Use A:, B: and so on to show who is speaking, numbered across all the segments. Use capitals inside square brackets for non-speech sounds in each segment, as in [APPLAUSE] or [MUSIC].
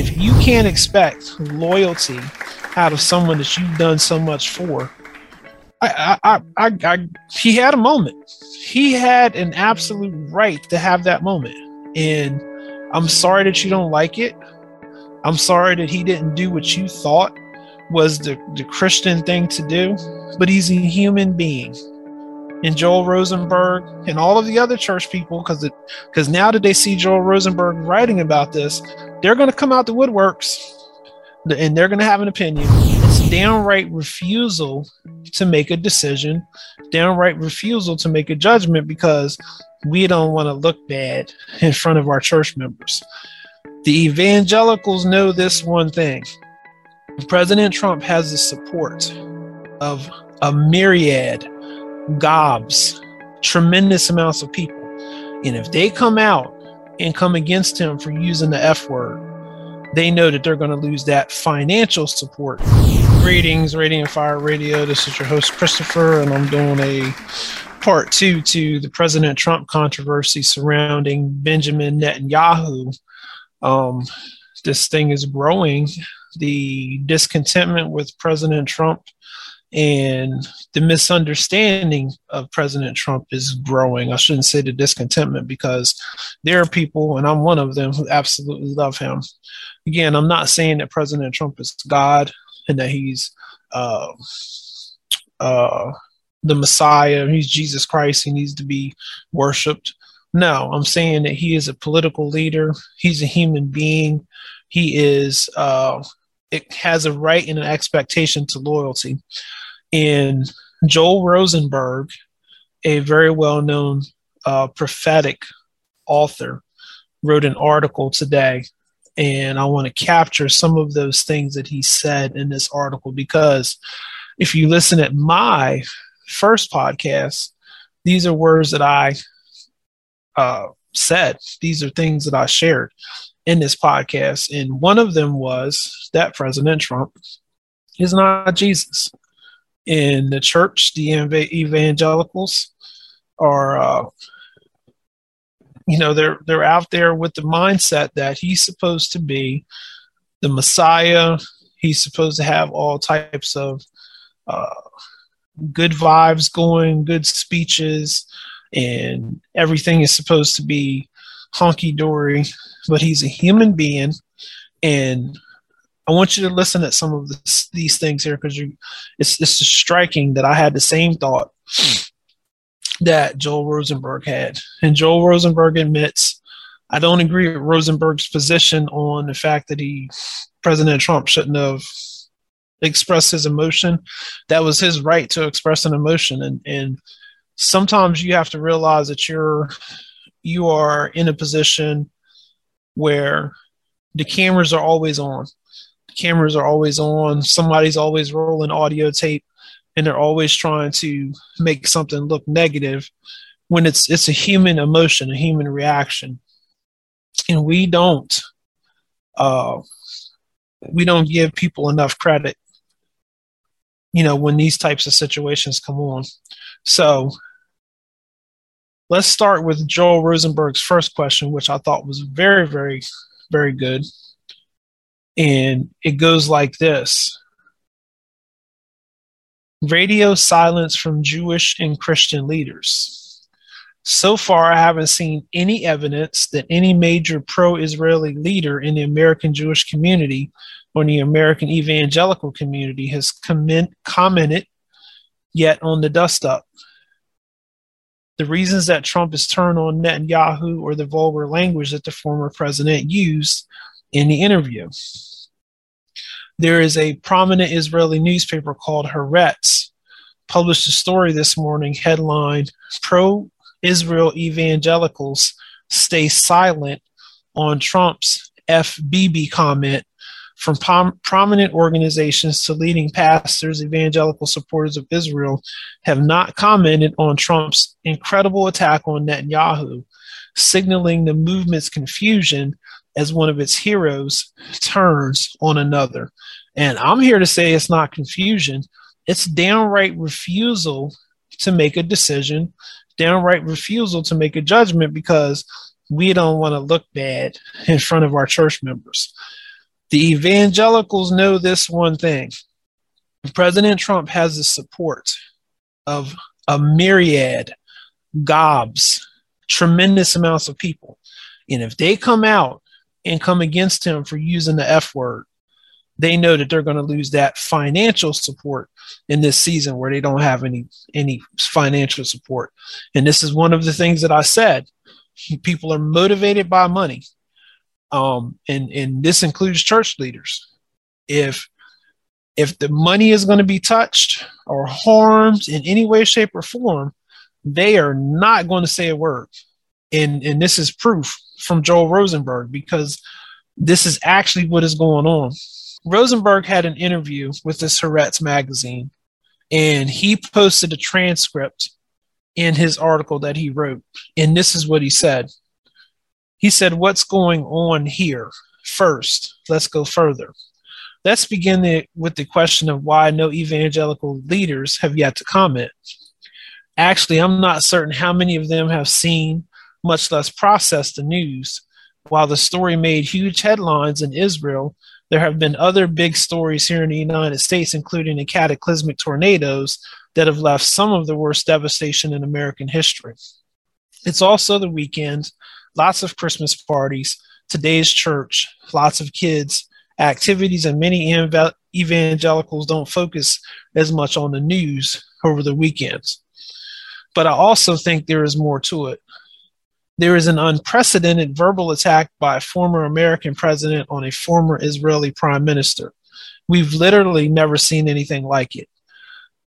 A: if you can't expect loyalty out of someone that you've done so much for, I, I, I, I, he had a moment. He had an absolute right to have that moment. And I'm sorry that you don't like it. I'm sorry that he didn't do what you thought was the, the Christian thing to do, but he's a human being. And Joel Rosenberg and all of the other church people, because because now that they see Joel Rosenberg writing about this, they're going to come out the woodworks and they're going to have an opinion. It's downright refusal to make a decision, downright refusal to make a judgment because we don't want to look bad in front of our church members. The evangelicals know this one thing President Trump has the support of a myriad, gobs, tremendous amounts of people. And if they come out and come against him for using the F word, they know that they're going to lose that financial support. Greetings, Radiant Fire Radio. This is your host, Christopher, and I'm doing a part two to the President Trump controversy surrounding Benjamin Netanyahu. Um, this thing is growing the discontentment with President Trump and the misunderstanding of President Trump is growing. I shouldn't say the discontentment because there are people, and I'm one of them, who absolutely love him. Again, I'm not saying that President Trump is God and that he's uh, uh, the Messiah, he's Jesus Christ, he needs to be worshiped. No, I'm saying that he is a political leader, he's a human being, he is uh, it has a right and an expectation to loyalty. And Joel Rosenberg, a very well known uh, prophetic author, wrote an article today. And I want to capture some of those things that he said in this article because if you listen at my first podcast, these are words that I uh, said. These are things that I shared in this podcast. And one of them was that President Trump is not Jesus. In the church, the evangelicals are, uh, you know, they're they're out there with the mindset that he's supposed to be the Messiah. He's supposed to have all types of uh, good vibes going, good speeches, and everything is supposed to be honky dory but he's a human being. And I want you to listen at some of this, these things here because it's it's striking that I had the same thought that Joel Rosenberg had, and Joel Rosenberg admits I don't agree with Rosenberg's position on the fact that he President Trump shouldn't have expressed his emotion. That was his right to express an emotion, and and sometimes you have to realize that you're you are in a position where the cameras are always on. Cameras are always on. Somebody's always rolling audio tape and they're always trying to make something look negative when it's it's a human emotion, a human reaction. And we don't uh we don't give people enough credit you know when these types of situations come on so Let's start with Joel Rosenberg's first question, which I thought was very, very, very good. And it goes like this Radio silence from Jewish and Christian leaders. So far, I haven't seen any evidence that any major pro Israeli leader in the American Jewish community or the American evangelical community has comment, commented yet on the dust up the reasons that Trump is turned on Netanyahu or the vulgar language that the former president used in the interview. There is a prominent Israeli newspaper called Haaretz published a story this morning headlined Pro Israel Evangelicals Stay Silent on Trump's FBB comment from prom- prominent organizations to leading pastors, evangelical supporters of Israel, have not commented on Trump's incredible attack on Netanyahu, signaling the movement's confusion as one of its heroes turns on another. And I'm here to say it's not confusion, it's downright refusal to make a decision, downright refusal to make a judgment because we don't want to look bad in front of our church members The evangelicals know this one thing President Trump has the support of a myriad, gobs, tremendous amounts of people. And if they come out and come against him for using the F word, they know that they're going to lose that financial support in this season where they don't have any any financial support. And this is one of the things that I said. People are motivated by money. Um, and, and this includes church leaders. If if the money is going to be touched or harmed in any way, shape, or form, they are not going to say a word. And and this is proof from Joel Rosenberg because this is actually what is going on. Rosenberg had an interview with this Haaretz magazine, and he posted a transcript in his article that he wrote. And this is what he said. He said, What's going on here? First, let's go further. Let's begin the, with the question of why no evangelical leaders have yet to comment. Actually, I'm not certain how many of them have seen, much less process the news. While the story made huge headlines in Israel, there have been other big stories here in the United States, including the cataclysmic tornadoes that have left some of the worst devastation in American history. It's also the weekend, lots of Christmas parties, today's church, lots of kids, activities, and many evangelicals don't focus as much on the news over the weekends. But I also think there is more to it there is an unprecedented verbal attack by a former American president on a former Israeli prime minister. We've literally never seen anything like it.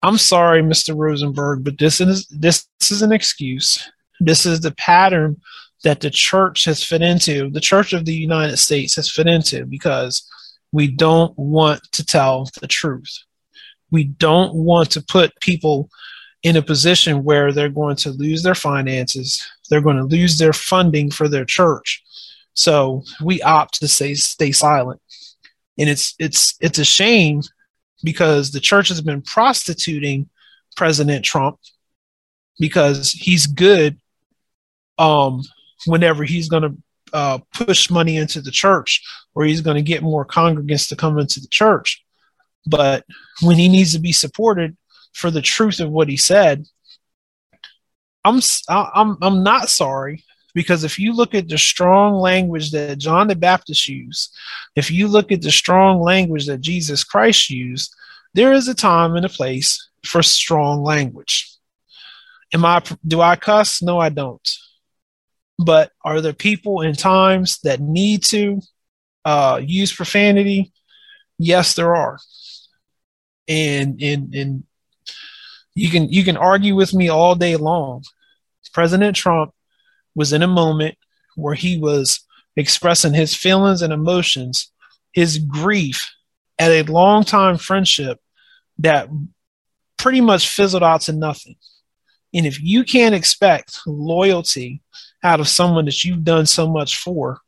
A: I'm sorry, Mr. Rosenberg, but this is this, this is an excuse. This is the pattern that the church has fit into, the church of the United States has fit into because we don't want to tell the truth. We don't want to put people in a position where they're going to lose their finances, they're going to lose their funding for their church. So we opt to say stay silent. And it's it's it's a shame because the church has been prostituting President Trump because he's good um whenever he's going to uh, push money into the church or he's going to get more congregants to come into the church. But when he needs to be supported, for the truth of what he said, I'm I'm I'm not sorry because if you look at the strong language that John the Baptist used, if you look at the strong language that Jesus Christ used, there is a time and a place for strong language. Am I do I cuss? No, I don't. But are there people in times that need to uh, use profanity? Yes, there are. And and and you can you can argue with me all day long. President Trump was in a moment where he was expressing his feelings and emotions, his grief at a long time friendship that pretty much fizzled out to nothing. And if you can't expect loyalty out of someone that you've done so much for,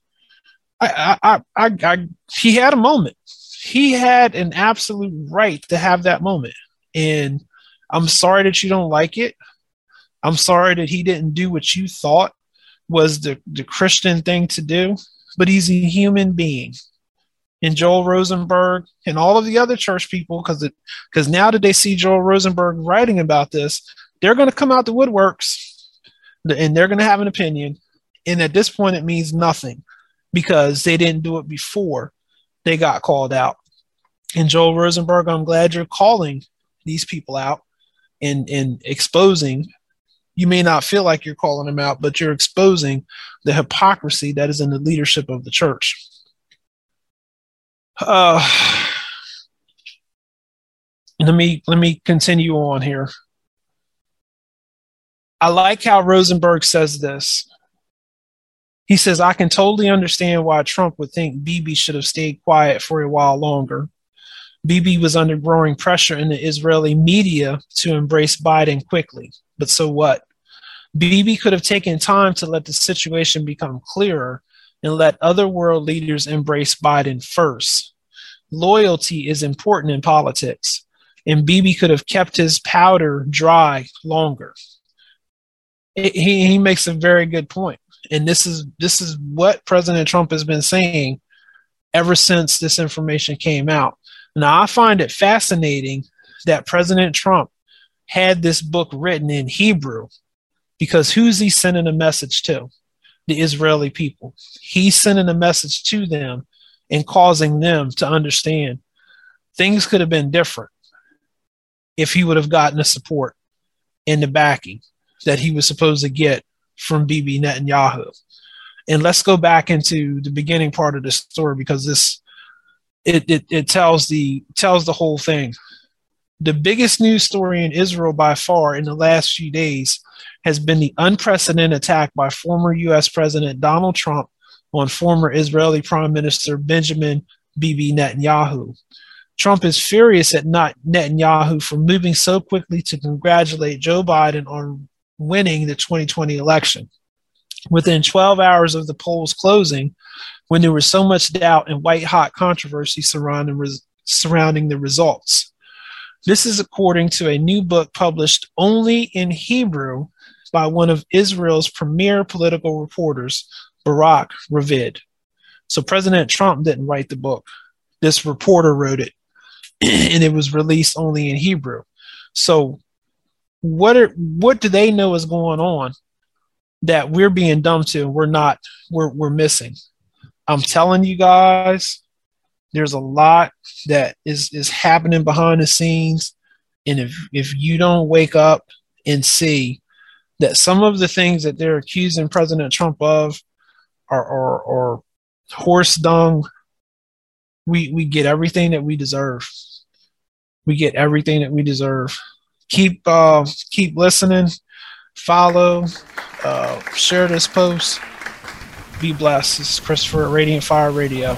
A: I, I, I, I, he had a moment. He had an absolute right to have that moment. And I'm sorry that you don't like it. I'm sorry that he didn't do what you thought was the, the Christian thing to do, but he's a human being. And Joel Rosenberg and all of the other church people, because because now that they see Joel Rosenberg writing about this, they're going to come out the woodworks and they're going to have an opinion. And at this point, it means nothing because they didn't do it before they got called out. And Joel Rosenberg, I'm glad you're calling these people out and and exposing you may not feel like you're calling them out but you're exposing the hypocrisy that is in the leadership of the church. Uh, let me let me continue on here. I like how rosenberg says this. He says i can totally understand why trump would think bibi should have stayed quiet for a while longer Bibi was under growing pressure in the Israeli media to embrace Biden quickly. But so what? Bibi could have taken time to let the situation become clearer and let other world leaders embrace Biden first. Loyalty is important in politics, and Bibi could have kept his powder dry longer. It, he, he makes a very good point. And this is this is what President Trump has been saying ever since this information came out. Now, I find it fascinating that President Trump had this book written in Hebrew because who's he sending a message to? The Israeli people. He's sending a message to them and causing them to understand things could have been different if he would have gotten the support and the backing that he was supposed to get from Bibi Netanyahu. And let's go back into the beginning part of the story because this it, it, it tells the tells the whole thing. The biggest news story in Israel by far in the last few days has been the unprecedented attack by former US President Donald Trump on former Israeli Prime Minister Benjamin Bibi Netanyahu. Trump is furious at not Netanyahu for moving so quickly to congratulate Joe Biden on winning the 2020 election. Within 12 hours of the polls closing, when there was so much doubt and white hot controversy surrounding, res- surrounding the results. This is according to a new book published only in Hebrew by one of Israel's premier political reporters, Barak Ravid. So President Trump didn't write the book. This reporter wrote it [CLEARS THROAT] and it was released only in Hebrew. So what are what do they know is going on that we're being dumb to and we're not we're we're missing? I'm telling you guys, there's a lot that is is happening behind the scenes. And if if you don't wake up and see that some of the things that they're accusing President Trump of are are, are horse dung, we we get everything that we deserve we get everything that we deserve. Keep uh, keep listening, follow, uh, share this post. Be blessed. This is Christopher at Radiant Fire Radio.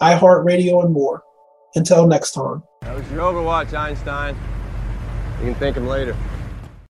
B: iHeartRadio, and more. Until next time.
C: That was your Overwatch, Einstein. You can thank him later.